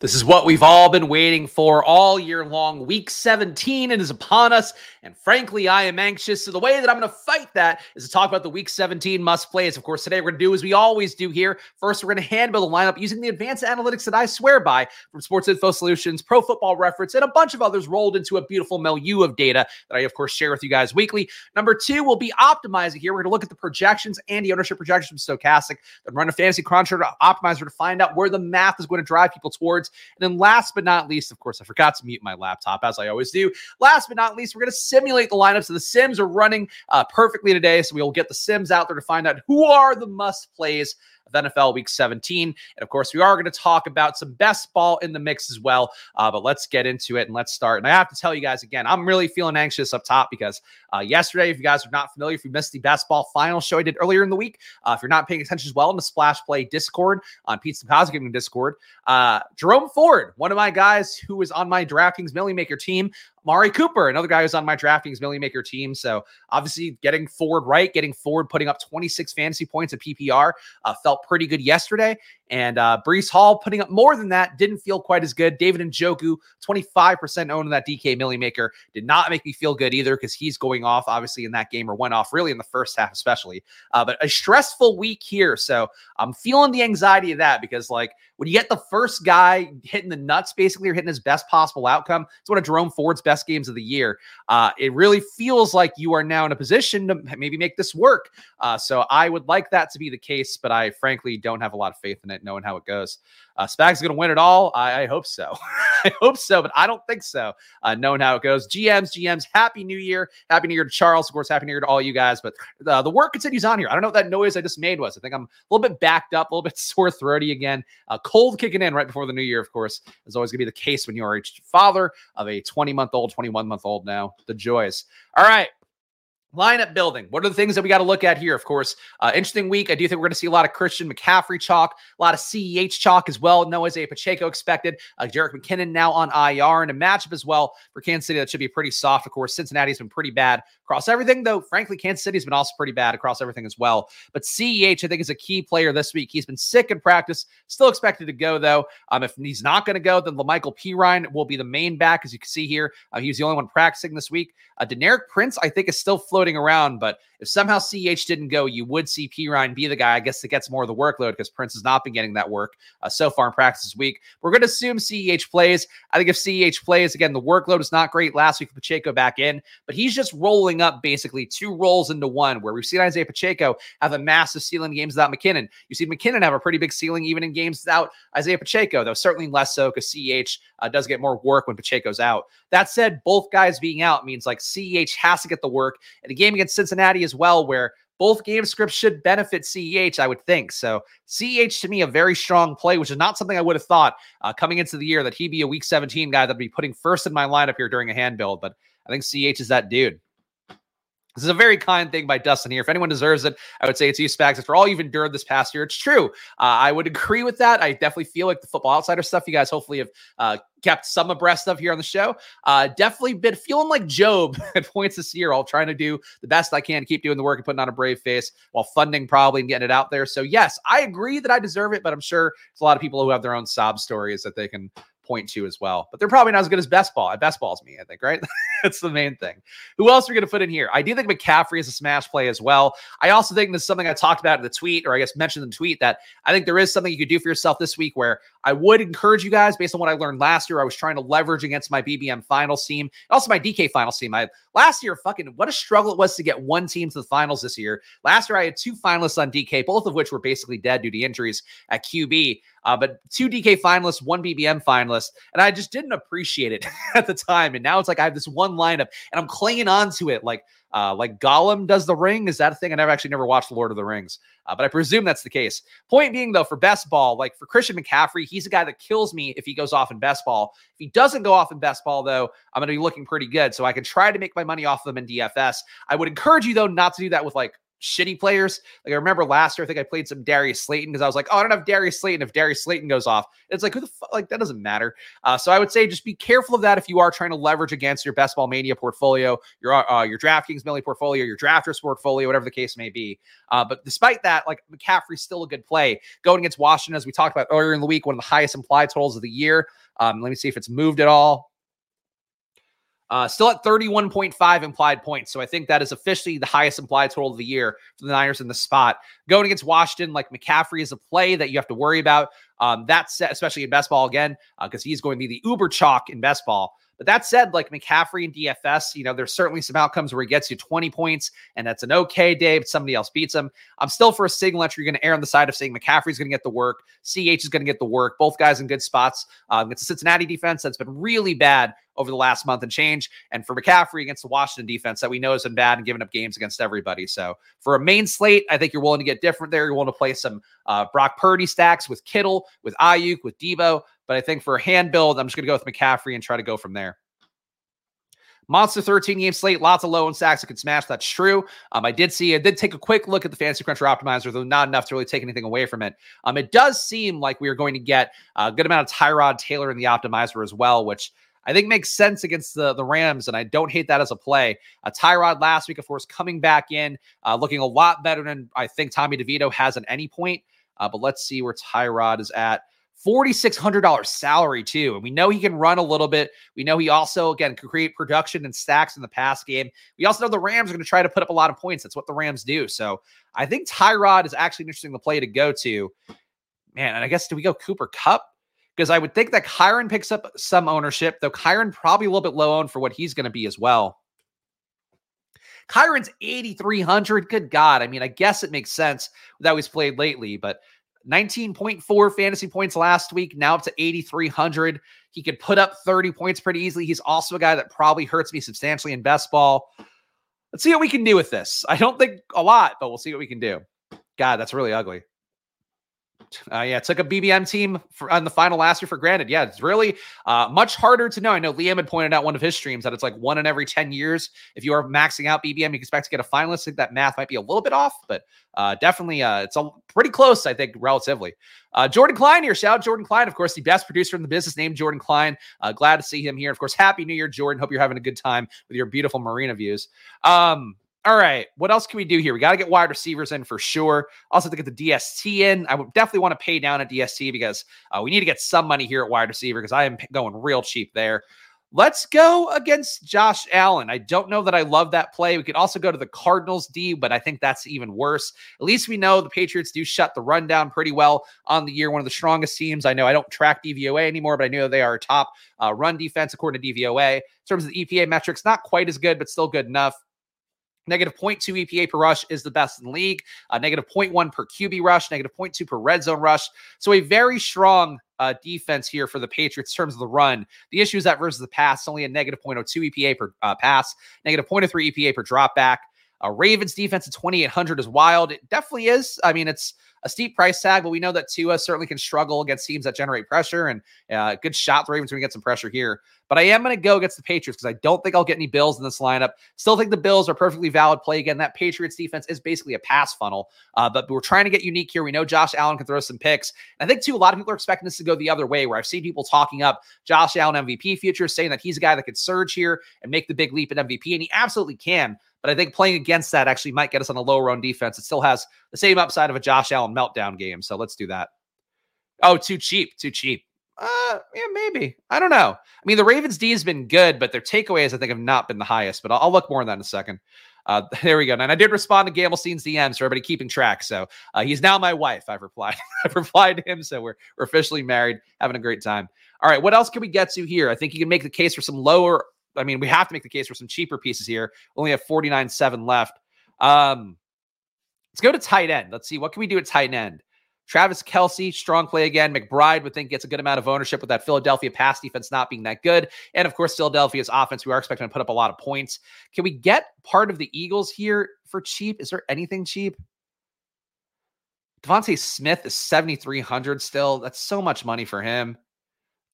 This is what we've all been waiting for all year long. Week 17 is upon us. And frankly, I am anxious. So, the way that I'm going to fight that is to talk about the week 17 must plays. Of course, today we're going to do as we always do here. First, we're going to hand build a lineup using the advanced analytics that I swear by from Sports Info Solutions, Pro Football Reference, and a bunch of others rolled into a beautiful milieu of data that I, of course, share with you guys weekly. Number two, we'll be optimizing here. We're going to look at the projections and the ownership projections from Stokastic, then run a fantasy cruncher to optimizer to find out where the math is going to drive people towards and then last but not least, of course, I forgot to mute my laptop as I always do. Last but not least, we're going to simulate the lineup. So the Sims are running uh, perfectly today. So we'll get the Sims out there to find out who are the must plays of NFL Week 17. And of course, we are going to talk about some best ball in the mix as well. Uh, but let's get into it and let's start. And I have to tell you guys again, I'm really feeling anxious up top because uh, yesterday, if you guys are not familiar, if you missed the best ball final show I did earlier in the week, uh, if you're not paying attention as well in the Splash Play Discord on Pizza Deposit Giving Discord, uh, Jerome Ford, one of my guys who was on my DraftKings Millie Maker team, Mari Cooper, another guy who's on my DraftKings Millie Maker team. So obviously getting Ford right, getting Ford putting up 26 fantasy points at PPR uh, felt pretty good yesterday. And uh, Breece Hall putting up more than that didn't feel quite as good. David and Njoku, 25% owned in that DK Millie Maker, did not make me feel good either because he's going off, obviously, in that game or went off really in the first half, especially. Uh, but a stressful week here. So I'm feeling the anxiety of that because, like, when you get the first guy hitting the nuts, basically, or hitting his best possible outcome, it's one of Jerome Ford's best games of the year. Uh, it really feels like you are now in a position to maybe make this work. Uh, so I would like that to be the case, but I frankly don't have a lot of faith in it, knowing how it goes. Uh, Spags going to win it all. I, I hope so. I hope so, but I don't think so. Uh, knowing how it goes, GMs, GMs, happy New Year, happy New Year to Charles, of course, happy New Year to all you guys. But uh, the work continues on here. I don't know what that noise I just made was. I think I'm a little bit backed up, a little bit sore throaty again. Uh, cold kicking in right before the New Year, of course, is always going to be the case when you are a father of a 20 month old, 21 month old now. The joys. All right. Lineup building. What are the things that we got to look at here? Of course, uh, interesting week. I do think we're going to see a lot of Christian McCaffrey chalk, a lot of CEH chalk as well. No Isaiah Pacheco expected. Uh, Jerick McKinnon now on IR and a matchup as well for Kansas City that should be pretty soft. Of course, Cincinnati's been pretty bad across everything, though. Frankly, Kansas City's been also pretty bad across everything as well. But CEH, I think, is a key player this week. He's been sick in practice, still expected to go though. Um, if he's not going to go, then La'Mical Perine will be the main back, as you can see here. Uh, he was the only one practicing this week. Uh, Deneric Prince, I think, is still floating around, but if somehow CH didn't go, you would see Perine be the guy, I guess, that gets more of the workload because Prince has not been getting that work uh, so far in practice this week. We're going to assume CEH plays. I think if CEH plays, again, the workload is not great last week Pacheco back in, but he's just rolling up basically two roles into one, where we've seen Isaiah Pacheco have a massive ceiling games without McKinnon. You see McKinnon have a pretty big ceiling even in games without Isaiah Pacheco, though certainly less so because CEH uh, does get more work when Pacheco's out. That said, both guys being out means like CEH has to get the work. And a game against Cincinnati as well, where both game scripts should benefit CEH, I would think. So CEH to me a very strong play, which is not something I would have thought uh, coming into the year that he'd be a Week 17 guy that'd be putting first in my lineup here during a hand build. But I think CEH is that dude. This is a very kind thing by Dustin here. If anyone deserves it, I would say it's you, Spags. After all you've endured this past year, it's true. Uh, I would agree with that. I definitely feel like the Football Outsider stuff you guys hopefully have uh, kept some abreast of here on the show. Uh, definitely been feeling like Job at points this year, all trying to do the best I can to keep doing the work and putting on a brave face while funding Probly and getting it out there. So, yes, I agree that I deserve it, but I'm sure there's a lot of people who have their own sob stories that they can point to as well. But they're probably not as good as best ball. At best ball's me, I think, right? That's the main thing. Who else are we going to put in here? I do think McCaffrey is a smash play as well. I also think this is something I talked about in the tweet, or I guess mentioned in the tweet, that I think there is something you could do for yourself this week where I would encourage you guys, based on what I learned last year, I was trying to leverage against my BBM finals team, also my DK finals team. I last year, fucking what a struggle it was to get one team to the finals this year. Last year, I had two finalists on DK, both of which were basically dead due to injuries at QB. Uh, but two DK finalists, one BBM finalist, and I just didn't appreciate it at the time. And now it's like I have this one lineup, and I'm clinging on to it like uh, like Gollum does the ring. Is that a thing? I never actually never watched Lord of the Rings, uh, but I presume that's the case. Point being, though, for best ball, like for Christian McCaffrey, he's a guy that kills me if he goes off in best ball. If he doesn't go off in best ball, though, I'm going to be looking pretty good. So I can try to make my money off of them in DFS. I would encourage you, though, not to do that with like shitty players. Like I remember last year, I think I played some Darius Slayton because I was like, oh, I don't have Darius Slayton. If Darius Slayton goes off, it's like who the fuck? Like that doesn't matter. Uh, so I would say just be careful of that if you are trying to leverage against your Best Ball Mania portfolio, your uh, your DraftKings Millie portfolio, your Drafters portfolio, whatever the case may be. Uh, but despite that, like McCaffrey's still a good play going against Washington, as we talked about earlier in the week, one of the highest implied totals of the year. Um, let me see if it's moved at all. Uh, still at 31.5 implied points. So I think that is officially the highest implied total of the year for the Niners in the spot. Going against Washington, like McCaffrey is a play that you have to worry about. Um, that's especially in best ball again, because uh, he's going to be the uber chalk in best ball. But that said, like McCaffrey and DFS, you know, there's certainly some outcomes where he gets you 20 points and that's an okay day, but somebody else beats him. I'm still for a signal entry. You're going to err on the side of saying McCaffrey's going to get the work. CH is going to get the work. Both guys in good spots. Um, it's a Cincinnati defense that's been really bad over the last month and change. And for McCaffrey against the Washington defense that we know has been bad and giving up games against everybody. So for a main slate, I think you're willing to get different there. You're willing to play some uh, Brock Purdy stacks with Kittle, with Aiyuk, with Deebo. But I think for a hand build, I'm just going to go with McCaffrey and try to go from there. Monster 13 game slate, lots of low and stacks that can smash. That's true. Um, I did see, I did take a quick look at the Fantasy Cruncher optimizer, though not enough to really take anything away from it. Um, it does seem like we are going to get a good amount of Tyrod Taylor in the optimizer as well, which I think makes sense against the, the Rams, and I don't hate that as a play. Uh, Tyrod last week, of course, coming back in, uh, looking a lot better than I think Tommy DeVito has at any point. Uh, but let's see where Tyrod is at. $4,600 salary, too. And we know he can run a little bit. We know he also, again, can create production and stacks in the pass game. We also know the Rams are going to try to put up a lot of points. That's what the Rams do. So I think Tyrod is actually an interesting play to go to. Man, and I guess do we go Cooper Kupp? Because I would think that Kyren picks up some ownership, though Kyren probably a little bit low owned for what he's going to be as well. Kyren's 8,300. Good God. I mean, I guess it makes sense that he's played lately, but 19.4 fantasy points last week, now up to 8,300. He could put up 30 points pretty easily. He's also a guy that probably hurts me substantially in best ball. Let's see what we can do with this. I don't think a lot, but we'll see what we can do. God, that's really ugly. Uh, yeah, took a BBM team for, on the final last year for granted. Yeah, it's really uh, much harder to know. I know Liam had pointed out one of his streams that it's like one in every 10 years. If you are maxing out BBM, you expect to get a finalist. I think that math might be a little bit off, but uh, definitely uh, it's a, pretty close, I think, relatively. Uh, Jordan Klein here. Shout out Jordan Klein, of course, the best producer in the business, named Jordan Klein. Uh, glad to see him here. Of course, Happy New Year, Jordan. Hope you're having a good time with your beautiful marina views. Um, all right. What else can we do here? We got to get wide receivers in for sure. Also, to get the DST in, I would definitely want to pay down at DST because uh, we need to get some money here at wide receiver because I am going real cheap there. Let's go against Josh Allen. I don't know that I love that play. We could also go to the Cardinals D, but I think that's even worse. At least we know the Patriots do shut the run down pretty well on the year. One of the strongest teams. I know I don't track DVOA anymore, but I know they are top uh, run defense according to DVOA. In terms of the EPA metrics, not quite as good, but still good enough. Negative 0.2 EPA per rush is the best in the league. Uh, negative 0.1 per QB rush, negative 0.2 per red zone rush. So a very strong uh, defense here for the Patriots in terms of the run. The issue is that versus the pass, only a negative 0.02 EPA per uh, pass, negative 0.03 EPA per drop back. Uh, Ravens defense at 2,800 is wild. It definitely is. I mean, it's a steep price tag, but we know that Tua certainly can struggle against teams that generate pressure and uh, good shot. The Ravens are going to get some pressure here. But I am going to go against the Patriots because I don't think I'll get any Bills in this lineup. Still think the Bills are perfectly valid play. Again, that Patriots defense is basically a pass funnel, uh, but we're trying to get unique here. We know Josh Allen can throw some picks. And I think, too, a lot of people are expecting this to go the other way, where I've seen people talking up Josh Allen MVP futures, saying that he's a guy that could surge here and make the big leap at MVP. And he absolutely can. But I think playing against that actually might get us on a lower own defense. It still has the same upside of a Josh Allen meltdown game. So let's do that. Oh, too cheap, too cheap. Uh, yeah, maybe. I don't know. I mean, the Ravens D has been good, but their takeaways I think have not been the highest. But I'll, I'll look more on that in a second. Uh, there we go. And I did respond to Gamelstein's DMs for everybody keeping track. So uh, he's now my wife. I've replied. I've replied to him. So we're, we're officially married, having a great time. All right. What else can we get to here? I think you can make the case for some lower I mean, we have to make the case for some cheaper pieces here. We only have 49 7 left. Um, let's go to tight end. Let's see what can we do at tight end. Travis Kelce, strong play again. McBride would think gets a good amount of ownership with that Philadelphia pass defense not being that good. And of course, Philadelphia's offense, we are expecting to put up a lot of points. Can we get part of the Eagles here for cheap? Is there anything cheap? DeVonta Smith is 7,300 still. That's so much money for him.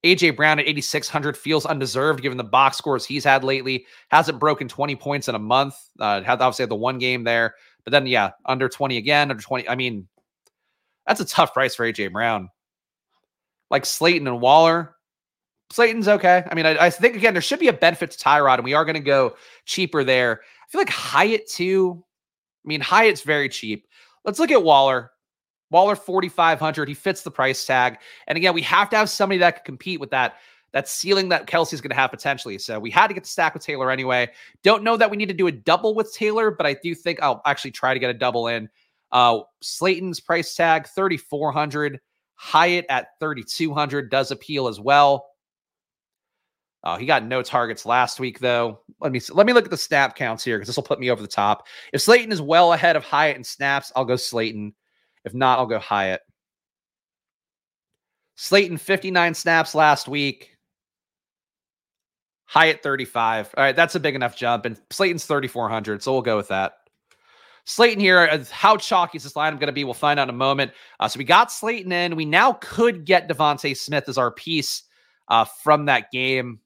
AJ Brown at 8,600 feels undeserved given the box scores he's had lately. Hasn't broken 20 points in a month. Uh, had obviously had the one game there, but then yeah, under 20 again, under 20. I mean, that's a tough price for AJ Brown. Like Slayton and Waller. Slayton's okay. I mean, I, I think again there should be a benefit to Tyrod, and we are going to go cheaper there. I feel like Hyatt too. I mean, Hyatt's very cheap. Let's look at Waller. Waller 4,500. He fits the price tag. And again, we have to have somebody that can compete with that that ceiling that Kelce's going to have potentially. So we had to get the stack with Taylor anyway. Don't know that we need to do a double with Taylor, but I do think I'll actually try to get a double in. Uh, Slayton's price tag 3,400. Hyatt at 3,200 does appeal as well. Uh, he got no targets last week, though. Let me let me look at the snap counts here because this will put me over the top. If Slayton is well ahead of Hyatt in snaps, I'll go Slayton. If not, I'll go Hyatt. Slayton 59 snaps last week. Hyatt 35. All right, that's a big enough jump. And Slayton's 3,400. So we'll go with that. Slayton here, uh, how chalky is this lineup going to be? We'll find out in a moment. Uh, so we got Slayton in. We now could get DeVonta Smith as our piece uh, from that game.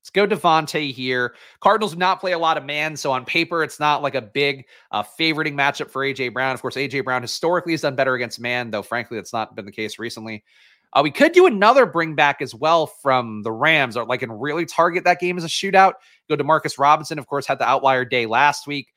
Let's go DeVonta here. Cardinals do not play a lot of man, so on paper, it's not like a big uh, favoriting matchup for AJ Brown. Of course, AJ Brown historically has done better against man, though frankly, that's not been the case recently. Uh, we could do another bring back as well from the Rams, or like and really target that game as a shootout. Go to Marcus Robinson, of course, had the outlier day last week.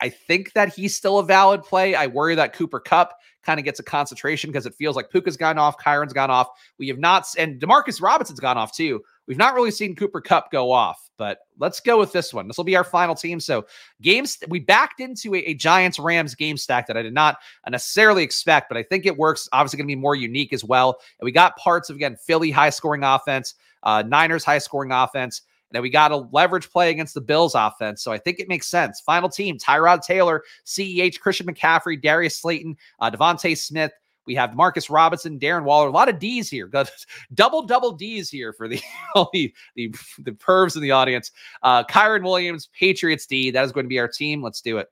I think that he's still a valid play. I worry that Cooper Kupp kind of gets a concentration because it feels like Puka's gone off, Kyren's gone off. We have not, and Demarcus Robinson's gone off too. We've not really seen Cooper Kupp go off, but let's go with this one. This will be our final team. So, games we backed into a, a Giants Rams game stack that I did not necessarily expect, but I think it works. Obviously, going to be more unique as well. And we got parts of again Philly high scoring offense, uh, Niners high scoring offense. And then we got a leverage play against the Bills offense. So I think it makes sense. Final team Tyrod Taylor, CEH, Christian McCaffrey, Darius Slayton, uh, DeVonta Smith, we have Marcus Robinson, Darren Waller, a lot of D's here. double, double D's here for the the, the, the pervs in the audience. Uh, Kyren Williams, Patriots D. That is going to be our team. Let's do it.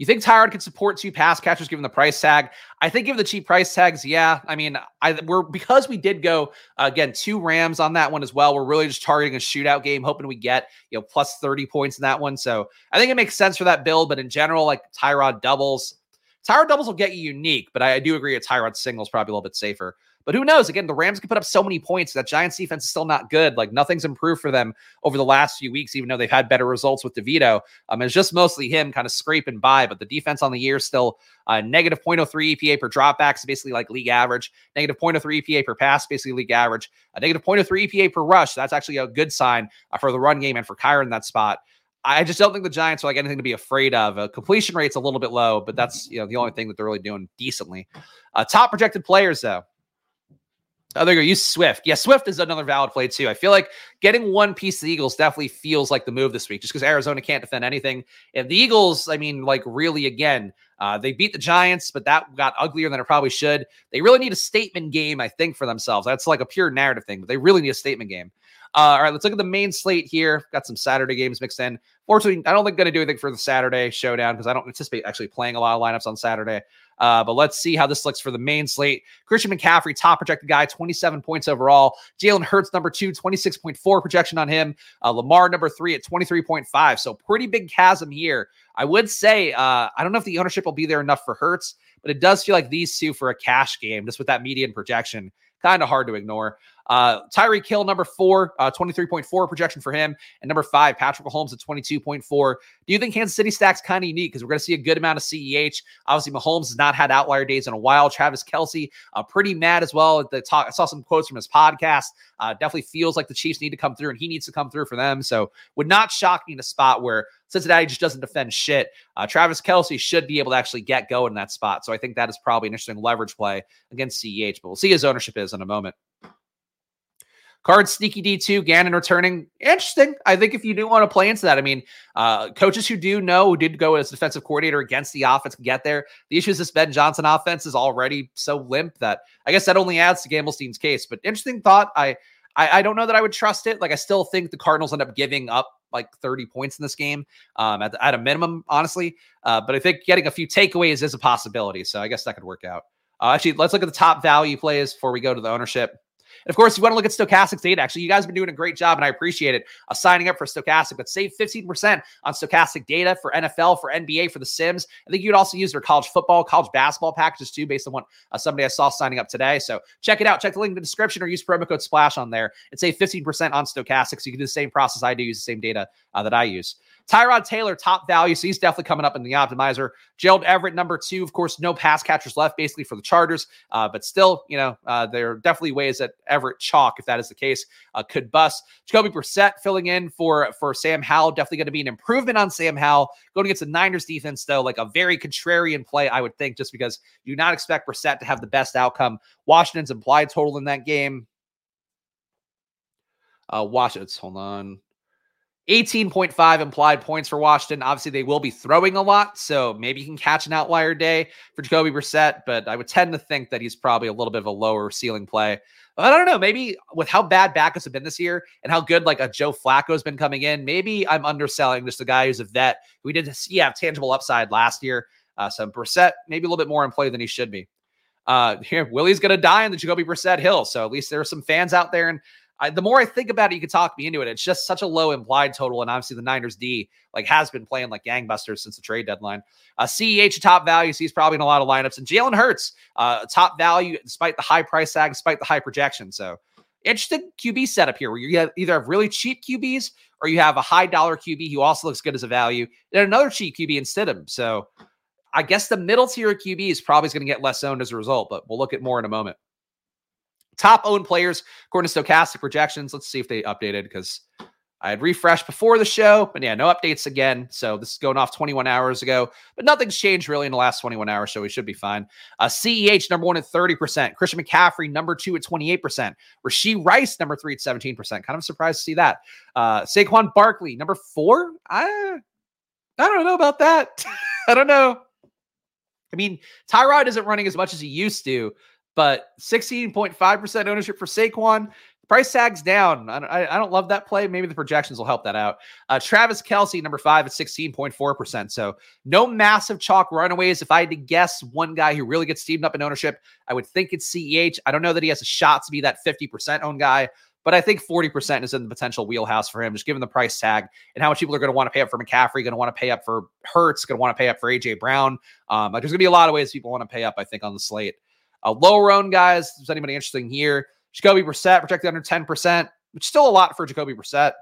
You think Tyrod can support two pass catchers given the price tag? I think given the cheap price tags, yeah. I mean, I we're because we did go uh, again two Rams on that one as well. We're really just targeting a shootout game, hoping we get you know plus thirty points in that one. So I think it makes sense for that build. But in general, like Tyrod doubles, Tyrod doubles will get you unique, but I, do agree a Tyrod single is probably a little bit safer. But who knows? Again, the Rams can put up so many points. That Giants defense is still not good. Like nothing's improved for them over the last few weeks, even though they've had better results with DeVito. Um, it's just mostly him kind of scraping by, but the defense on the year is still uh, negative 0.03 EPA per dropbacks, basically like league average. Negative 0.03 EPA per pass, basically league average. A negative 0.03 EPA per rush. That's actually a good sign uh, for the run game and for Kyren in that spot. I just don't think the Giants are like anything to be afraid of. Uh, completion rate's a little bit low, but that's you know the only thing that they're really doing decently. Uh, top projected players though. Oh, there you go. Use Swift. Yeah, Swift is another valid play too. I feel like getting one piece of the Eagles definitely feels like the move this week, just because Arizona can't defend anything. And the Eagles, I mean, like really, again, uh, they beat the Giants, but that got uglier than it probably should. They really need a statement game, I think, for themselves. That's like a pure narrative thing, but they really need a statement game. Uh, all right, let's look at the main slate here. Got some Saturday games mixed in. Fortunately, I don't think going to do anything for the Saturday showdown because I don't anticipate actually playing a lot of lineups on Saturday. Uh, but let's see how this looks for the main slate. Christian McCaffrey, top projected guy, 27 points overall. Jalen Hurts, number two, 26.4 projection on him. Uh, Lamar, number three, at 23.5. So pretty big chasm here. I would say, uh, I don't know if the ownership will be there enough for Hurts, but it does feel like these two for a cash game, just with that median projection kind of hard to ignore. Uh, Tyreek Hill, number four, uh, 23.4 projection for him. And number five, Patrick Mahomes at 22.4. Do you think Kansas City stack's kind of unique? Because we're going to see a good amount of CEH. Obviously, Mahomes has not had outlier days in a while. Travis Kelce, uh, pretty mad as well. At the talk, I saw some quotes from his podcast. Uh, definitely feels like the Chiefs need to come through and he needs to come through for them. So would not shock me in a spot where Cincinnati just doesn't defend shit. Uh, Travis Kelce should be able to actually get going in that spot. So I think that is probably an interesting leverage play against CEH, but we'll see his ownership is in a moment. Card sneaky D2, Gannon returning. Interesting. I think if you do want to play into that, I mean, uh, coaches who do know, who did go as defensive coordinator against the offense can get there. The issue is this Ben Johnson offense is already so limp that I guess that only adds to Gamblestein's case. But interesting thought. I, I, I don't know that I would trust it. Like I still think the Cardinals end up giving up like 30 points in this game um, at, at a minimum, honestly. Uh, but I think getting a few takeaways is a possibility. So I guess that could work out. Uh, actually, let's look at the top value plays before we go to the ownership. And of course, if you want to look at Stokastic's data. Actually, you guys have been doing a great job, and I appreciate it. Uh, signing up for Stokastic. but save 15% on Stokastic data for NFL, for NBA, for the Sims. I think you'd also use their college football, college basketball packages too, based on what uh, somebody I saw signing up today. So check it out. Check the link in the description or use promo code SPLASH on there and save 15% on Stokastic. So you can do the same process I do, use the same data uh, that I use. Tyrod Taylor, top value. So he's definitely coming up in the optimizer. Gerald Everett, number two. Of course, no pass catchers left basically for the Chargers, uh, but still, you know, uh, there are definitely ways that Everett chalk, if that is the case, uh, could bust. Jacoby Brissett filling in for, for Sam Howell, definitely going to be an improvement on Sam Howell. Going against the Niners defense, though, like a very contrarian play, I would think, just because you do not expect Brissett to have the best outcome. Washington's implied total in that game. Uh, Washington's, hold on. 18.5 implied points for Washington. Obviously, they will be throwing a lot, so maybe you can catch an outlier day for Jacoby Brissett, but I would tend to think that he's probably a little bit of a lower ceiling play. I don't know. Maybe with how bad backups have been this year and how good like a Joe Flacco has been coming in, maybe I'm underselling just a guy who's a vet we didn't see have tangible upside last year. Uh, so Brissett maybe a little bit more in play than he should be. Uh, here, Willie's going to die in the Jacoby Brissett hill. So at least there are some fans out there and I, the more I think about it, you can talk me into it. It's just such a low implied total, and obviously the Niners D like has been playing like gangbusters since the trade deadline. Uh, CEH top value, so he's probably in a lot of lineups, and Jalen Hurts uh, top value despite the high price tag, despite the high projection. So interesting QB setup here, where you either have really cheap QBs or you have a high dollar QB who also looks good as a value, and another cheap QB instead of him. So I guess the middle tier QB is probably going to get less owned as a result, but we'll look at more in a moment. Top owned players, according to Stokastic projections. Let's see if they updated because I had refreshed before the show, but yeah, no updates again. So this is going off 21 hours ago, but nothing's changed really in the last 21 hours, so we should be fine. Uh, CEH number one at 30%, Christian McCaffrey number two at 28%, Rashee Rice number three at 17%. Kind of surprised to see that. Uh, Saquon Barkley number four. I I don't know about that. I don't know. I mean, Tyrod isn't running as much as he used to, but 16.5% ownership for Saquon. Price tags down. I, I, don't love that play. Maybe the projections will help that out. Uh, Travis Kelce, number five at 16.4%. So no massive chalk runaways. If I had to guess one guy who really gets steamed up in ownership, I would think it's CEH. I don't know that he has a shot to be that 50% owned guy, but I think 40% is in the potential wheelhouse for him, just given the price tag and how much people are going to want to pay up for McCaffrey, going to want to pay up for Hurts, going to want to pay up for AJ Brown. Um, there's going to be a lot of ways people want to pay up, I think, on the slate. Uh, lower owned guys, if there's anybody interesting here, Jacoby Brissett projected under 10%, which is still a lot for Jacoby Brissett.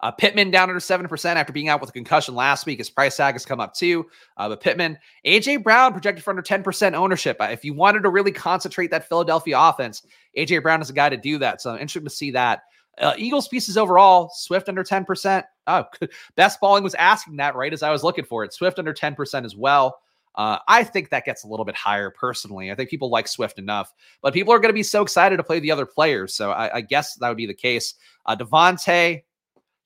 Uh, Pittman down under 7% after being out with a concussion last week. His price tag has come up too. Uh, but Pittman, AJ Brown projected for under 10% ownership. Uh, if you wanted to really concentrate that Philadelphia offense, AJ Brown is a guy to do that. So interesting to see that. Uh, Eagles pieces overall, Swift under 10%. Oh, best balling was asking that right as I was looking for it. Swift under 10% as well. Uh, I think that gets a little bit higher personally. I think people like Swift enough, but people are going to be so excited to play the other players. So I, I guess that would be the case. Uh, DeVonta,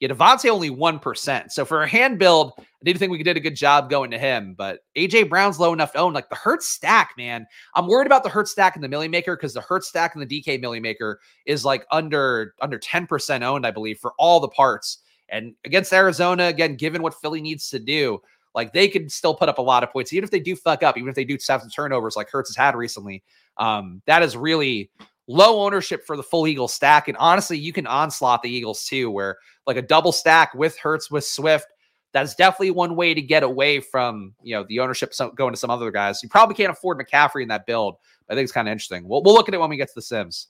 yeah, DeVonta only 1%. So for a hand build, I didn't think we did a good job going to him, but AJ Brown's low enough to own. Like the Hurt stack, man. I'm worried about the Hurt stack and the Millie Maker because the Hurt stack and the DK Millie Maker is like under under 10% owned, I believe, for all the parts. And against Arizona, again, given what Philly needs to do, like they could still put up a lot of points, even if they do fuck up, even if they do have some turnovers like Hurts has had recently. Um, that is really low ownership for the full Eagles stack. And honestly, you can onslaught the Eagles too, where like a double stack with Hurts with Swift. That's definitely one way to get away from you know the ownership going to some other guys. You probably can't afford McCaffrey in that build. I think it's kind of interesting. We'll, we'll look at it when we get to the Sims.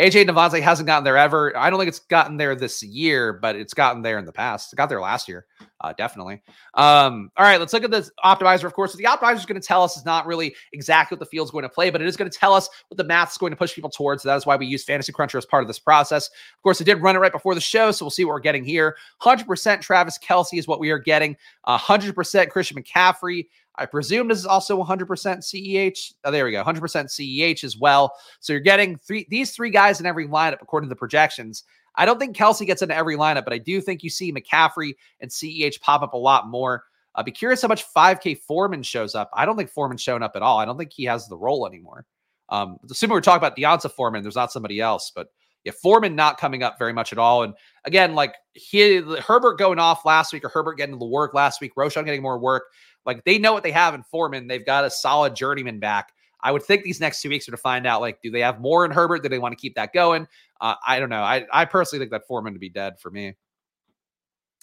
AJ DeVonta hasn't gotten there ever. I don't think it's gotten there this year, but it's gotten there in the past. It got there last year, uh, definitely. Um, all right, let's look at this optimizer. Of course, the optimizer is going to tell us is not really exactly what the field's going to play, but it is going to tell us what the math is going to push people towards. That is why we use Fantasy Cruncher as part of this process. Of course, I did run it right before the show, so we'll see what we're getting here. 100% Travis Kelce is what we are getting. Uh, 100% Christian McCaffrey. I presume this is also 100% CEH. Oh, there we go, 100% CEH as well. So you're getting three these three guys in every lineup according to the projections. I don't think Kelce gets into every lineup, but I do think you see McCaffrey and CEH pop up a lot more. I'd be curious how much 5K Foreman shows up. I don't think Foreman's showing up at all. I don't think he has the role anymore. Um, assuming we're talking about D'Onta Foreman, there's not somebody else, but yeah, Foreman not coming up very much at all. And again, like he Herbert going off last week or Herbert getting the work last week, Roschon getting more work Like they know what they have in Foreman. They've got a solid journeyman back. I would think these next two weeks are to find out like, do they have more in Herbert? Do they want to keep that going? Uh, I don't know. I, I personally think that Foreman to be dead for me.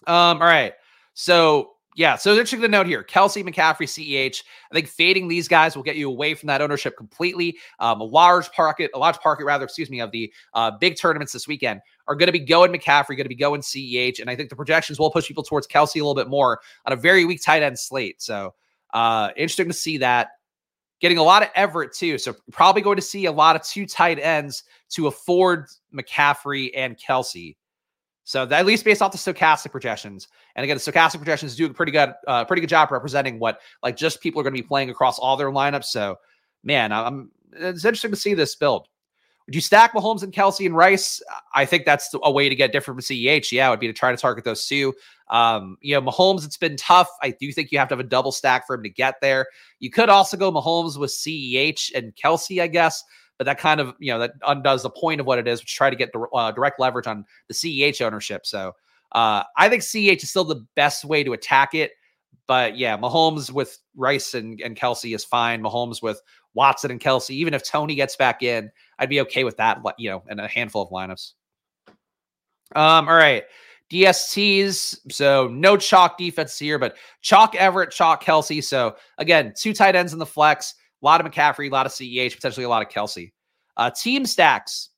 Um, all right. So yeah, so interesting to note here: Kelce, McCaffrey, CEH. I think fading these guys will get you away from that ownership completely. Um, a large market, a large market rather, excuse me, of the uh, big tournaments this weekend are going to be going McCaffrey, going to be going CEH, and I think the projections will push people towards Kelsey a little bit more on a very weak tight end slate. So uh, interesting to see that. Getting a lot of Everett too, so probably going to see a lot of two tight ends to afford McCaffrey and Kelce. So at least based off the Stokastic projections, and again, the Stokastic projections do a pretty good, uh, pretty good job representing what like just people are going to be playing across all their lineups. So, man, I'm it's interesting to see this build. Would you stack Mahomes and Kelce and Rice? I think that's a way to get different from CEH. Yeah, would be to try to target those two. Um, you know, Mahomes, it's been tough. I do think you have to have a double stack for him to get there. You could also go Mahomes with CEH and Kelce, I guess but that kind of you know that undoes the point of what it is, which try to get uh, direct leverage on the CEH ownership. So uh, I think CEH is still the best way to attack it. But yeah, Mahomes with Rice and, and Kelce is fine. Mahomes with Watson and Kelce, even if Tony gets back in, I'd be okay with that. You know, and a handful of lineups. Um, all right. DSTs. So no chalk defense here, but chalk Everett, chalk Kelce. So again, two tight ends in the flex. A lot of McCaffrey, a lot of CEH, potentially a lot of Kelce. Uh, team stacks.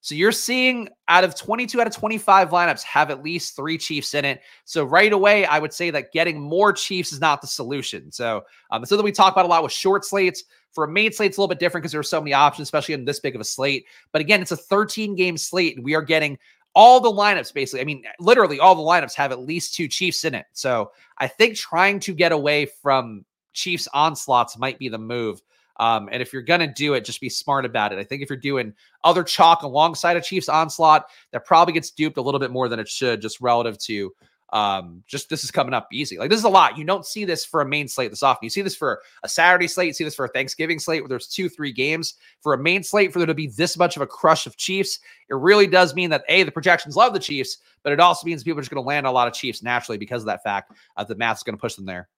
So you're seeing out of 22 out of 25 lineups have at least three Chiefs in it. So right away, I would say that getting more Chiefs is not the solution. So um, it's something we talk about a lot with short slates. For a main slate, it's a little bit different because there are so many options, especially in this big of a slate. But again, it's a 13 game slate, and we are getting all the lineups basically. I mean, literally all the lineups have at least two Chiefs in it. So I think trying to get away from Chiefs onslaughts might be the move. Um, and if you're going to do it, just be smart about it. I think if you're doing other chalk alongside a Chiefs onslaught, that probably gets duped a little bit more than it should, just relative to um, just this is coming up easy. Like this is a lot. You don't see this for a main slate this often. You see this for a Saturday slate. You see this for a Thanksgiving slate where there's two, three games. For a main slate, for there to be this much of a crush of Chiefs, it really does mean that a the projections love the Chiefs, but it also means people are just going to land a lot of Chiefs naturally because of that fact. Uh, the math's going to push them there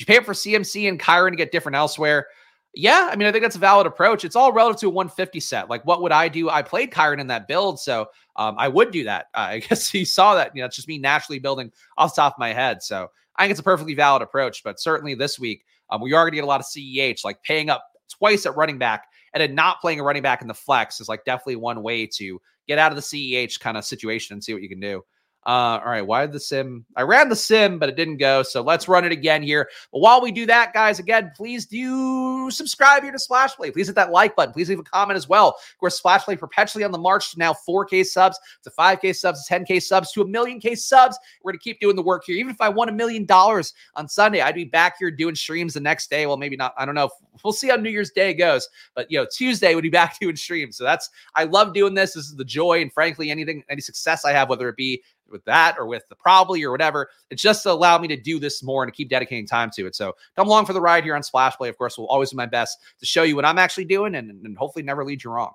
you pay up for CMC and Kyren to get different elsewhere? Yeah, I mean, I think that's a valid approach. It's all relative to a 150 set. Like, what would I do? I played Kyren in that build, so um, I would do that. Uh, I guess you saw that. You know, it's just me naturally building off top of my head. So I think it's a perfectly valid approach. But certainly this week, um, we are going to get a lot of CEH, like paying up twice at running back and then not playing a running back in the flex is like definitely one way to get out of the CEH kind of situation and see what you can do. Uh, all right, why did the sim? I ran the sim, but it didn't go. So let's run it again here. But while we do that, guys, again, please do subscribe here to Splash Play. Please hit that like button. Please leave a comment as well. Of course, Splash Play perpetually on the march to now 4K subs, to 5K subs, to 10K subs, to a million K subs. We're going to keep doing the work here. Even if I won a million dollars on Sunday, I'd be back here doing streams the next day. Well, maybe not. I don't know. We'll see how New Year's Day goes. But, you know, Tuesday would be back doing streams. So that's, I love doing this. This is the joy. And frankly, anything, any success I have, whether it be with that or with the Probly or whatever. It's just to allow me to do this more and to keep dedicating time to it. So come along for the ride here on Splash Play. Of course, we'll always do my best to show you what I'm actually doing and, and hopefully never lead you wrong.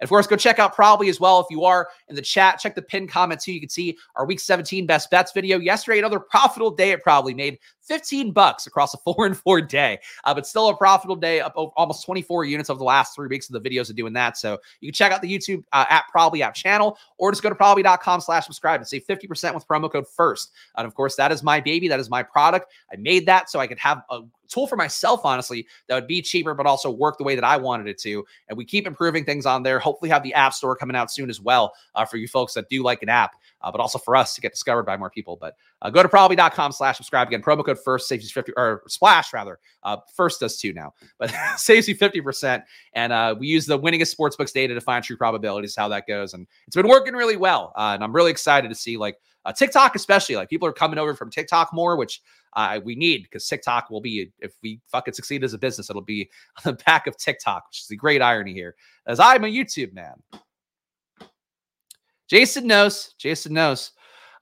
And of course, go check out Probly as well. If you are in the chat, check the pinned comments here. You can see our week 17 best bets video. Yesterday, another profitable day. It probably made 15 bucks across a four and four day, uh, but still a profitable day up almost 24 units over the last three weeks of the videos of doing that. So you can check out the YouTube uh, at Probly app channel or just go to probly.com slash subscribe and save 50% with promo code first. And of course, that is my baby. That is my product. I made that so I could have a tool for myself, honestly, that would be cheaper, but also work the way that I wanted it to. And we keep improving things on there. Hopefully, have the app store coming out soon as well uh, for you folks that do like an app uh, but also for us to get discovered by more people. But uh, go to probly.com slash subscribe again. Promo code first saves you 50 or splash rather. Uh, first does two now, but saves you 50%. And uh, we use the winningest sportsbooks data to find true probabilities, how that goes. And it's been working really well. Uh, and I'm really excited to see like uh, TikTok, especially like people are coming over from TikTok more, which uh, we need because TikTok will be, if we fucking succeed as a business, it'll be on the back of TikTok, which is the great irony here, as I'm a YouTube man. Jason knows. Jason knows.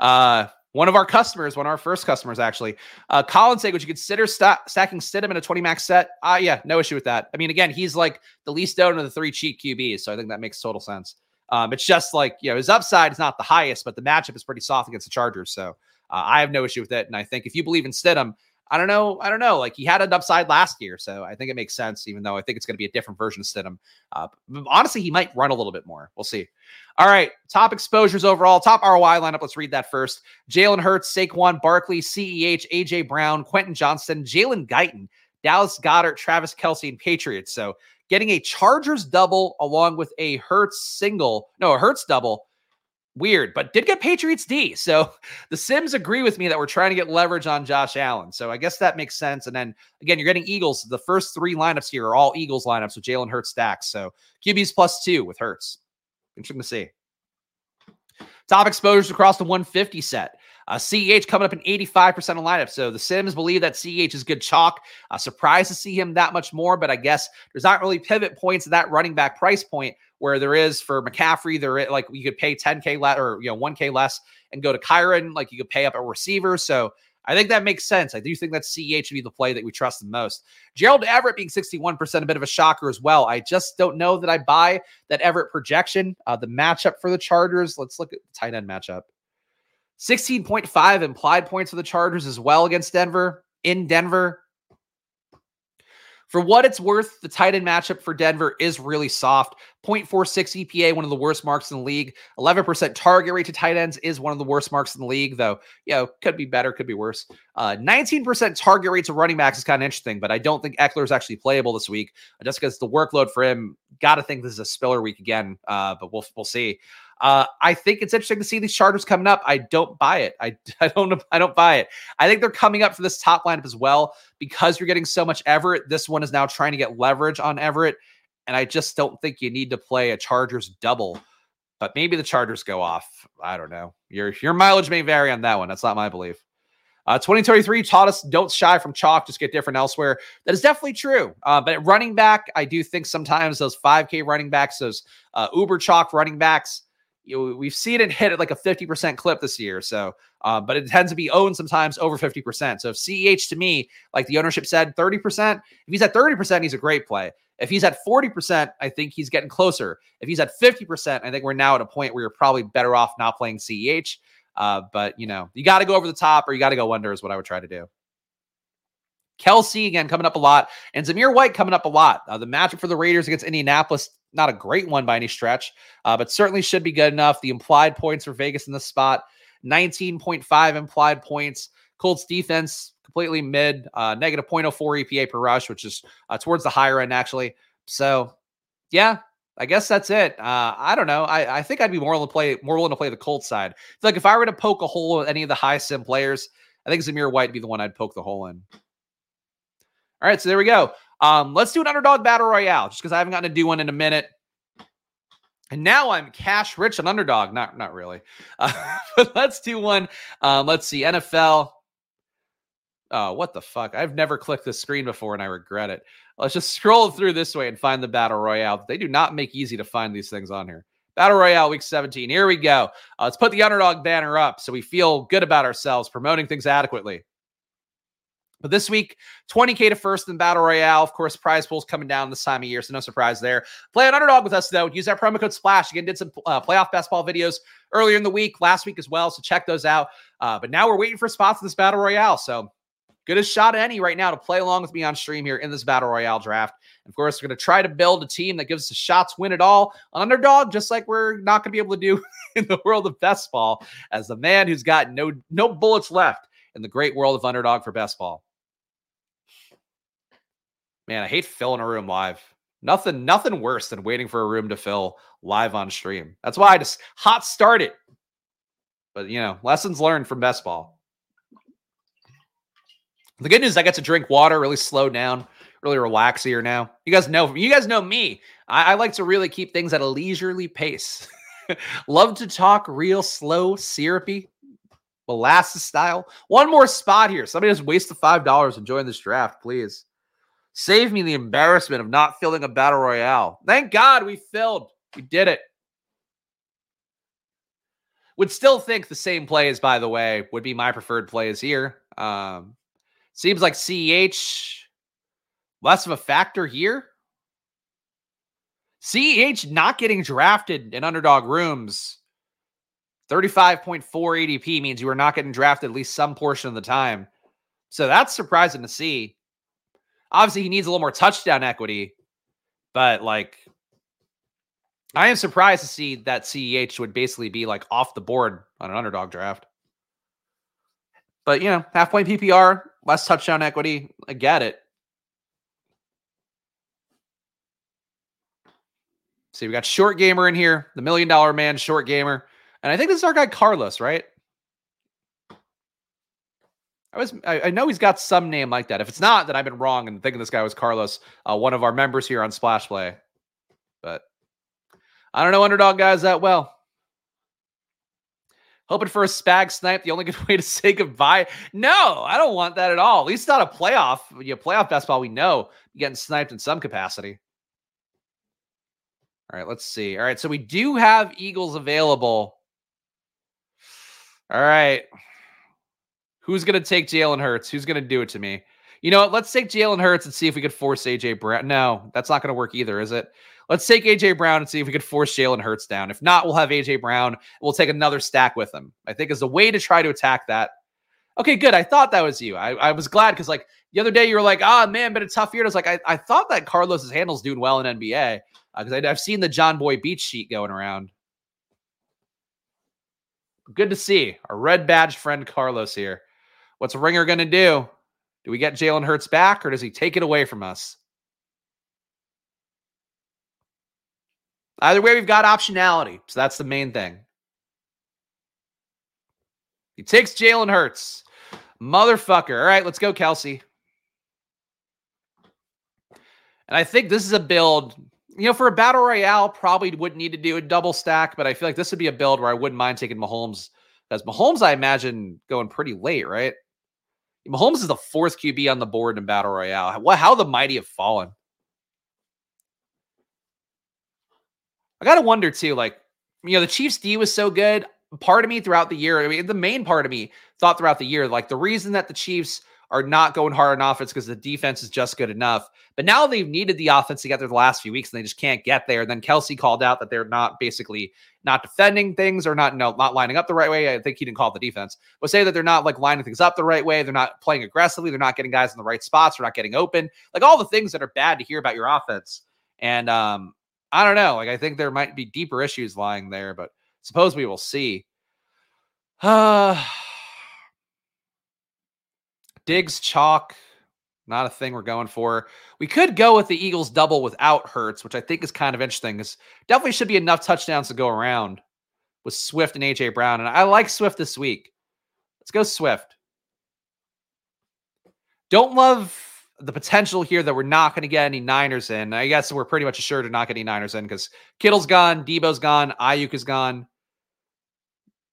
Uh, one of our customers, one of our first customers, actually, uh, Colin said, would you consider st- stacking Stidham in a 20 max set? Uh, yeah, no issue with that. I mean, again, he's like the least owned of the three cheat QBs. So I think that makes total sense. Um, it's just like, you know, his upside is not the highest, but the matchup is pretty soft against the Chargers. So uh, I have no issue with it. And I think if you believe in Stidham, I don't know. I don't know. Like he had an upside last year, so I think it makes sense. Even though I think it's going to be a different version of Stidham. Uh, honestly, he might run a little bit more. We'll see. All right, top exposures overall, top ROI lineup. Let's read that first. Jalen Hurts, Saquon Barkley, CEH, AJ Brown, Quentin Johnston, Jalen Guyton, Dallas Goedert, Travis Kelce, and Patriots. So getting a Chargers double along with a Hurts single, no, a Hurts double weird, but did get Patriots D. So the Sims agree with me that we're trying to get leverage on Josh Allen. So I guess that makes sense. And then again, you're getting Eagles. The first three lineups here are all Eagles lineups with Jalen Hurts stacks. So QB's plus two with Hurts. Interesting to see. Top exposures across the 150 set. Uh, CEH coming up in 85% of lineup. So the Sims believe that CEH is good chalk. Uh, surprised to see him that much more, but I guess there's not really pivot points at that running back price point where there is for McCaffrey. There, is, like you could pay 10k less or you know 1k less and go to Kyren. Like you could pay up a receiver. So I think that makes sense. I do think that CEH should be the play that we trust the most. Gerald Everett being 61%, a bit of a shocker as well. I just don't know that I buy that Everett projection. Uh, the matchup for the Chargers, let's look at the tight end matchup. 16.5 implied points for the Chargers as well against Denver in Denver. For what it's worth, the tight end matchup for Denver is really soft. 0.46 EPA, one of the worst marks in the league. 11% target rate to tight ends is one of the worst marks in the league, though, you know, could be better, could be worse. Uh, 19% target rate to running backs is kind of interesting, but I don't think Ekeler is actually playable this week just because the workload for him, got to think this is a Spiller week again, uh, but we'll, we'll see. Uh, I think it's interesting to see these Chargers coming up. I don't buy it. I, I don't I don't buy it. I think they're coming up for this top lineup as well because you're getting so much Everett. This one is now trying to get leverage on Everett, and I just don't think you need to play a Chargers double. But maybe the Chargers go off. I don't know. Your your mileage may vary on that one. That's not my belief. Uh, 2023 taught us don't shy from chalk, just get different elsewhere. That is definitely true. Uh, but running back, I do think sometimes those 5K running backs, those uh, uber chalk running backs, you know, we've seen it hit at like a 50% clip this year. So, uh, but it tends to be owned sometimes over 50%. So if CEH to me, like the ownership said, 30%, if he's at 30%, he's a great play. If he's at 40%, I think he's getting closer. If he's at 50%, I think we're now at a point where you're probably better off not playing CEH. Uh, but you know, you got to go over the top or you got to go under is what I would try to do. Kelce again coming up a lot, and Zamir White coming up a lot. Uh, the matchup for the Raiders against Indianapolis not a great one by any stretch, uh, but certainly should be good enough. The implied points for Vegas in this spot 19.5 implied points. Colts defense completely mid, uh, negative 0.04 EPA per rush, which is uh, towards the higher end, actually. So, yeah, I guess that's it. Uh, I don't know. I, I think I'd be more willing to play more willing to play the Colts side. It's like if I were to poke a hole in any of the high sim players, I think Zamir White would be the one I'd poke the hole in. All right, so there we go. Um, let's do an underdog battle royale just because I haven't gotten to do one in a minute. And now I'm cash rich on underdog. Not not really. Uh, but let's do one. Um, let's see. NFL. Oh, what the fuck? I've never clicked this screen before and I regret it. Let's just scroll through this way and find the battle royale. They do not make easy to find these things on here. Battle Royale Week 17. Here we go. Uh, let's put the underdog banner up so we feel good about ourselves, promoting things adequately. But this week, 20K to first in Battle Royale. Of course, prize pool's coming down this time of year, so no surprise there. Play an underdog with us, though. Use that promo code SPLASH. Again, did some uh, playoff basketball videos earlier in the week, last week as well, so check those out. Uh, but now we're waiting for spots in this Battle Royale, so good a shot at any right now to play along with me on stream here in this Battle Royale draft. And of course, we're going to try to build a team that gives us a shot to win it all on underdog, just like we're not going to be able to do in the world of best ball as the man who's got no no bullets left in the great world of underdog for best ball. Man, I hate filling a room live. Nothing, nothing worse than waiting for a room to fill live on stream. That's why I just hot start it. But you know, lessons learned from best ball. The good news, I get to drink water, really slow down, really relax here now. You guys know, you guys know me. I, I like to really keep things at a leisurely pace. Love to talk real slow, syrupy, molasses style. One more spot here. Somebody just waste the five dollars and join this draft, please. Save me the embarrassment of not filling a battle royale. Thank God we filled. We did it. Would still think the same plays, by the way, would be my preferred plays here. Um, seems like CEH less of a factor here. CEH not getting drafted in underdog rooms. 35.4 ADP means you are not getting drafted at least some portion of the time. So that's surprising to see. Obviously, he needs a little more touchdown equity, but like, I am surprised to see that CEH would basically be like off the board on an underdog draft. But you know, half point PPR, less touchdown equity. I get it. See, we got short gamer in here, the million dollar man, short gamer. And I think this is our guy Carlos, right? I was I, I, know he's got some name like that. If it's not, then I've been wrong and thinking this guy was Carlos, uh, one of our members here on Splash Play. But I don't know underdog guys that well. Hoping for a spag snipe, the only good way to say goodbye. No, I don't want that at all. At least not a playoff. You playoff best ball, we know getting sniped in some capacity. All right, let's see. All right, so we do have Eagles available. All right. Who's going to take Jalen Hurts? Who's going to do it to me? You know what? Let's take Jalen Hurts and see if we could force AJ Brown. No, that's not going to work either, is it? Let's take AJ Brown and see if we could force Jalen Hurts down. If not, we'll have AJ Brown. We'll take another stack with him. I think is a way to try to attack that. Okay, good. I thought that was you. I, I was glad because like the other day you were like, ah, oh, man, been a tough year. I was like, I, I thought that Carlos's handle's doing well in NBA because uh, I've seen the John Boy Beach sheet going around. Good to see our red badge friend Carlos here. What's a Ringer going to do? Do we get Jalen Hurts back or does he take it away from us? Either way, we've got optionality. So that's the main thing. He takes Jalen Hurts. Motherfucker. All right, let's go, Kelce. And I think this is a build, you know, for a battle royale, probably wouldn't need to do a double stack, but I feel like this would be a build where I wouldn't mind taking Mahomes. Because Mahomes, I imagine, going pretty late, right? Mahomes is the fourth QB on the board in battle royale. What? How the mighty have fallen. I gotta wonder too, like, you know, the Chiefs D was so good. Part of me throughout the year, I mean, the main part of me thought throughout the year, like the reason that the Chiefs are not going hard on offense because the defense is just good enough. But now they've needed the offense to get there the last few weeks and they just can't get there. And then Kelce called out that they're not basically not defending things or not know, not lining up the right way. I think he didn't call the defense, but say that they're not like lining things up the right way. They're not playing aggressively. They're not getting guys in the right spots. They're not getting open. Like all the things that are bad to hear about your offense. And um, I don't know. Like I think there might be deeper issues lying there, but suppose we will see. Uh Diggs chalk, not a thing we're going for. We could go with the Eagles double without Hurts, which I think is kind of interesting. Because definitely should be enough touchdowns to go around with Swift and AJ Brown, and I like Swift this week. Let's go Swift. Don't love the potential here that we're not going to get any Niners in. I guess we're pretty much assured to not get any Niners in because Kittle's gone, Deebo's gone, Aiyuk is gone.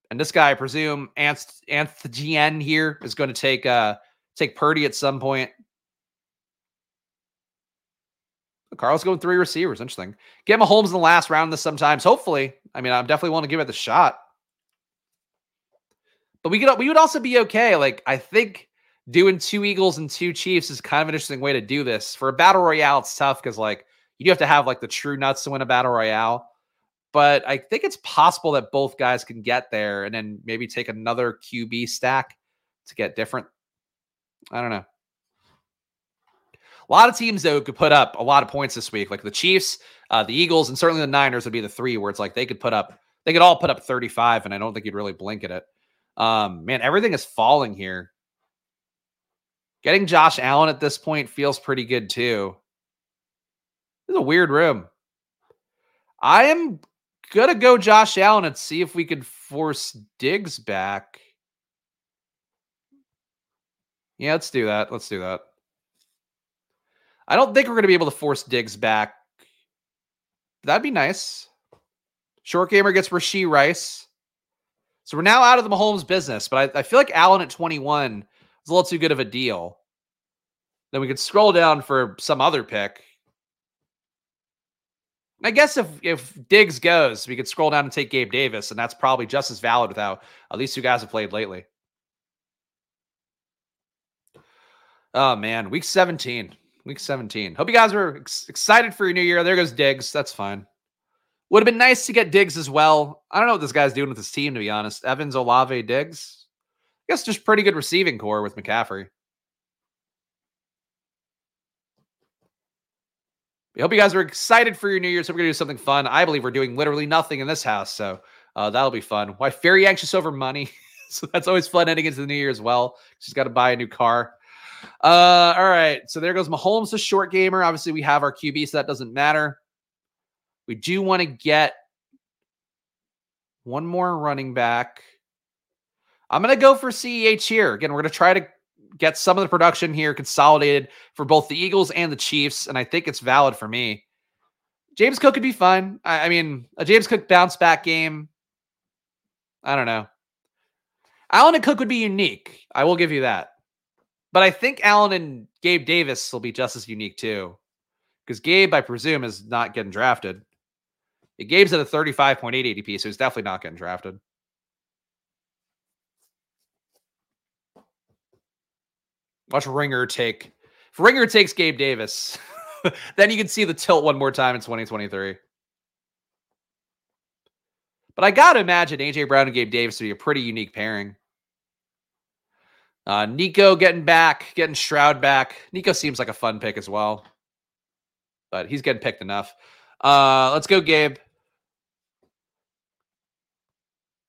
And this guy, I presume, Anth GN here is going to take uh take Purdy at some point. Carl's going three receivers. Interesting. Get Mahomes in the last round this sometimes. Hopefully. I mean, I'm definitely willing to give it the shot. But we could we would also be okay. Like, I think doing two Eagles and two Chiefs is kind of an interesting way to do this. For a battle royale, it's tough because like you do have to have like the true nuts to win a battle royale. But I think it's possible that both guys can get there and then maybe take another QB stack to get different. I don't know. A lot of teams though could put up a lot of points this week, like the Chiefs, uh, the Eagles, and certainly the Niners would be the three where it's like they could put up, they could all put up 35, and I don't think you'd really blink at it. Um, man, everything is falling here. Getting Josh Allen at this point feels pretty good too. This is a weird room. I am gonna go Josh Allen and see if we could force Diggs back. Yeah, let's do that. Let's do that. I don't think we're going to be able to force Diggs back. That'd be nice. Short gamer gets Rashee Rice. So we're now out of the Mahomes business, but I, I feel like Allen at 21 is a little too good of a deal. Then we could scroll down for some other pick. I guess if if Diggs goes, we could scroll down and take Gabe Davis, and that's probably just as valid with how at least two guys have played lately. Oh man, week 17. Week 17. Hope you guys were ex- excited for your new year. There goes Diggs. That's fine. Would have been nice to get Diggs as well. I don't know what this guy's doing with his team, to be honest. Evans, Olave, Diggs. I guess just pretty good receiving corps with McCaffrey. We hope you guys are excited for your New year. So we're going to do something fun. I believe we're doing literally nothing in this house, so uh, that'll be fun. Why very anxious over money, so that's always fun heading into the New Year as well. She's got to buy a new car. Uh, all right, so there goes Mahomes, the short gamer. Obviously, we have our QB, so that doesn't matter. We do want to get one more running back. I'm going to go for CEH here. Again, we're going to try to get some of the production here consolidated for both the Eagles and the Chiefs, and I think it's valid for me. James Cook could be fun. I, I mean, a James Cook bounce back game. I don't know. Allen and Cook would be unique. I will give you that. But I think Allen and Gabe Davis will be just as unique too. Because Gabe, I presume, is not getting drafted. Gabe's at a 35.8 ADP, so he's definitely not getting drafted. Watch Ringer take. If Ringer takes Gabe Davis, then you can see the tilt one more time in 2023. But I got to imagine AJ Brown and Gabe Davis would be a pretty unique pairing. Uh, Nico getting back, getting Shroud back. Nico seems like a fun pick as well, but he's getting picked enough. Uh, let's go, Gabe.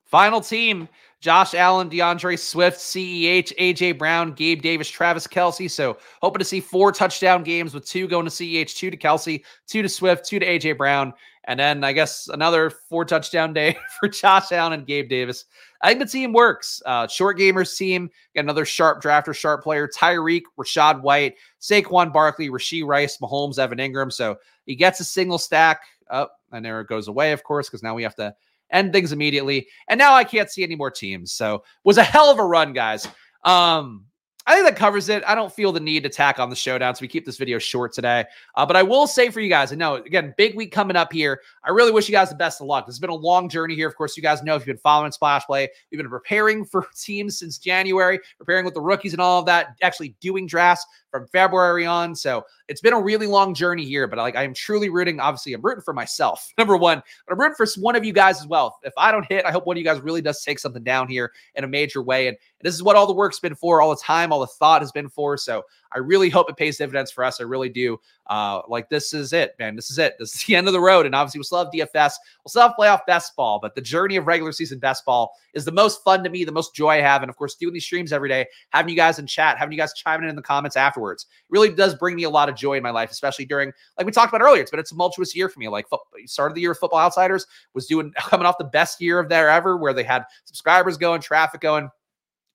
Final team Josh Allen, DeAndre Swift, CEH, AJ Brown, Gabe Davis, Travis Kelce. So hoping to see four touchdown games with two going to CEH, two to Kelce, two to Swift, two to AJ Brown. And then I guess another four touchdown day for Josh Allen and Gabe Davis. I think the team works. Uh, short gamers team, got another sharp drafter, sharp player. Tyreek, Rachaad White, Saquon Barkley, Rashee Rice, Mahomes, Evan Engram. So he gets a single stack oh, and there it goes away, of course, because now we have to end things immediately. And now I can't see any more teams. So was a hell of a run, guys. Um, I think that covers it. I don't feel the need to tack on the showdown, so we keep this video short today. Uh, but I will say for you guys, I know again, big week coming up here. I really wish you guys the best of luck. This has been a long journey here. Of course, you guys know if you've been following Splash Play, we've been preparing for teams since January, preparing with the rookies and all of that, actually doing drafts from February on. So it's been a really long journey here, but like I am truly rooting. Obviously, I'm rooting for myself, number one, but I'm rooting for one of you guys as well. If I don't hit, I hope one of you guys really does take something down here in a major way. And this is what all the work's been for, all the time, all the thought has been for. So I really hope it pays dividends for us. I really do. Uh, like this is it, man. This is it. This is the end of the road. And obviously, we'll still have DFS. We'll still have playoff best ball, but the journey of regular season best ball is the most fun to me, the most joy I have. And of course, doing these streams every day, having you guys in chat, having you guys chiming in in the comments afterwards, really does bring me a lot of joy in my life, especially during, like we talked about earlier, it's been a tumultuous year for me. Like started the year of Football Outsiders, was doing coming off the best year of their ever, where they had subscribers going, traffic going,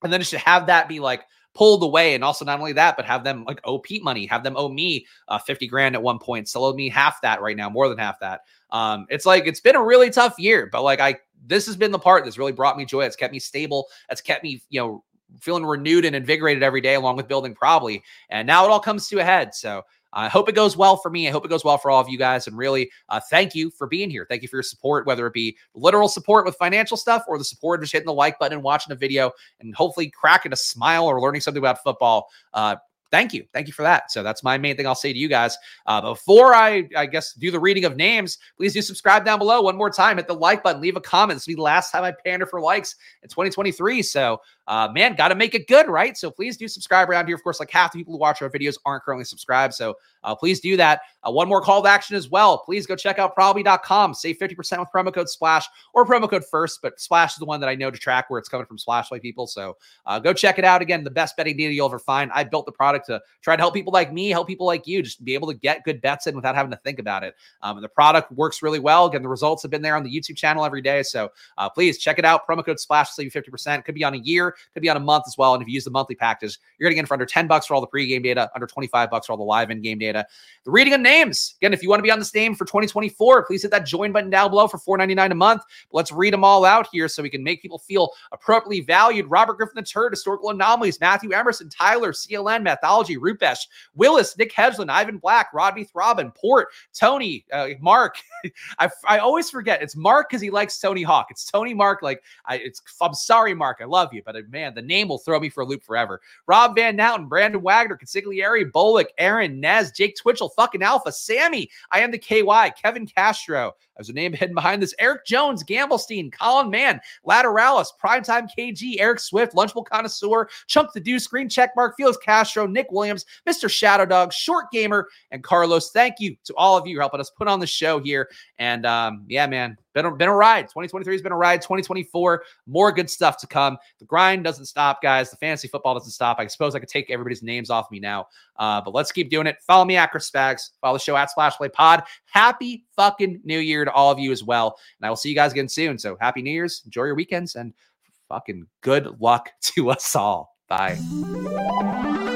and then should have that be like pulled away. And also, not only that, but have them like owe Pete money, have them owe me uh, 50 grand at one point, still owe me half that right now, more than half that. Um, it's like it's been a really tough year, but like I, this has been the part that's really brought me joy. It's kept me stable. It's kept me, you know, feeling renewed and invigorated every day, along with building Probly. And now it all comes to a head. So I hope it goes well for me. I hope it goes well for all of you guys. And really, uh, thank you for being here. Thank you for your support, whether it be literal support with financial stuff or the support of just hitting the like button and watching a video and hopefully cracking a smile or learning something about football. Uh, thank you. Thank you for that. So that's my main thing I'll say to you guys. Uh, before I, I guess, do the reading of names, please do subscribe down below one more time. Hit the like button, leave a comment. This will be the last time I pander for likes in 2023. So, uh, man, got to make it good, right? So please do subscribe around here. Of course, like half the people who watch our videos aren't currently subscribed. So uh, please do that. Uh, one more call to action as well. Please go check out probly.com. Save 50% with promo code SPLASH or promo code FIRST, but SPLASH is the one that I know to track where it's coming from Splash Play people. So uh, go check it out. Again, the best betting deal you'll ever find. I built the product to try to help people like me, help people like you, just be able to get good bets in without having to think about it. Um, and the product works really well. Again, the results have been there on the YouTube channel every day. So uh, please check it out. Promo code SPLASH save you 50%. Could be on a year, could be on a month as well. And if you use the monthly packages, you're going to get in for under 10 bucks for all the pregame data, under 25 bucks for all the live in game data. The reading of names. Again, if you want to be on this name for 2024, please hit that join button down below for $4.99 a month. But let's read them all out here so we can make people feel appropriately valued. Robert Griffin the Turd, Historical Anomalies, Matthew Emerson, Tyler, CLN, Mathology, Rupesh, Willis, Nick Hedgeland, Ivan Black, Rodney Throbbin, Port, Tony, uh, Mark. I, I always forget it's Mark because he likes Tony Hawk. It's Tony Mark. Like I, it's I'm sorry, Mark. I love you, but uh, man, the name will throw me for a loop forever. Rob Van Nouten, Brandon Wagner, Consigliere, Bolick, Aaron, Nez, Jake Twitchell, fucking Alpha, Sammy. I am the KY, Kevin Castro. There's a name hidden behind this. Eric Jones, Gamblestein, Colin Mann, Lateralis, Primetime KG, Eric Swift, Lunchable Connoisseur, Chunk the Deuce, Screen Checkmark, Felix Castro, Nick Williams, Mr. Shadow Dog, Short Gamer, and Carlos. Thank you to all of you helping us put on the show here. And um, yeah, man, been a, been a ride. 2023 has been a ride. 2024, more good stuff to come. The grind doesn't stop, guys. The fantasy football doesn't stop. I suppose I could take everybody's names off me now, uh, but let's keep doing it. Follow me at Chris Spags. Follow the show at Splash Play Pod. Happy fucking New Year to all of you as well. And I will see you guys again soon. So happy New Year's. Enjoy your weekends and fucking good luck to us all. Bye.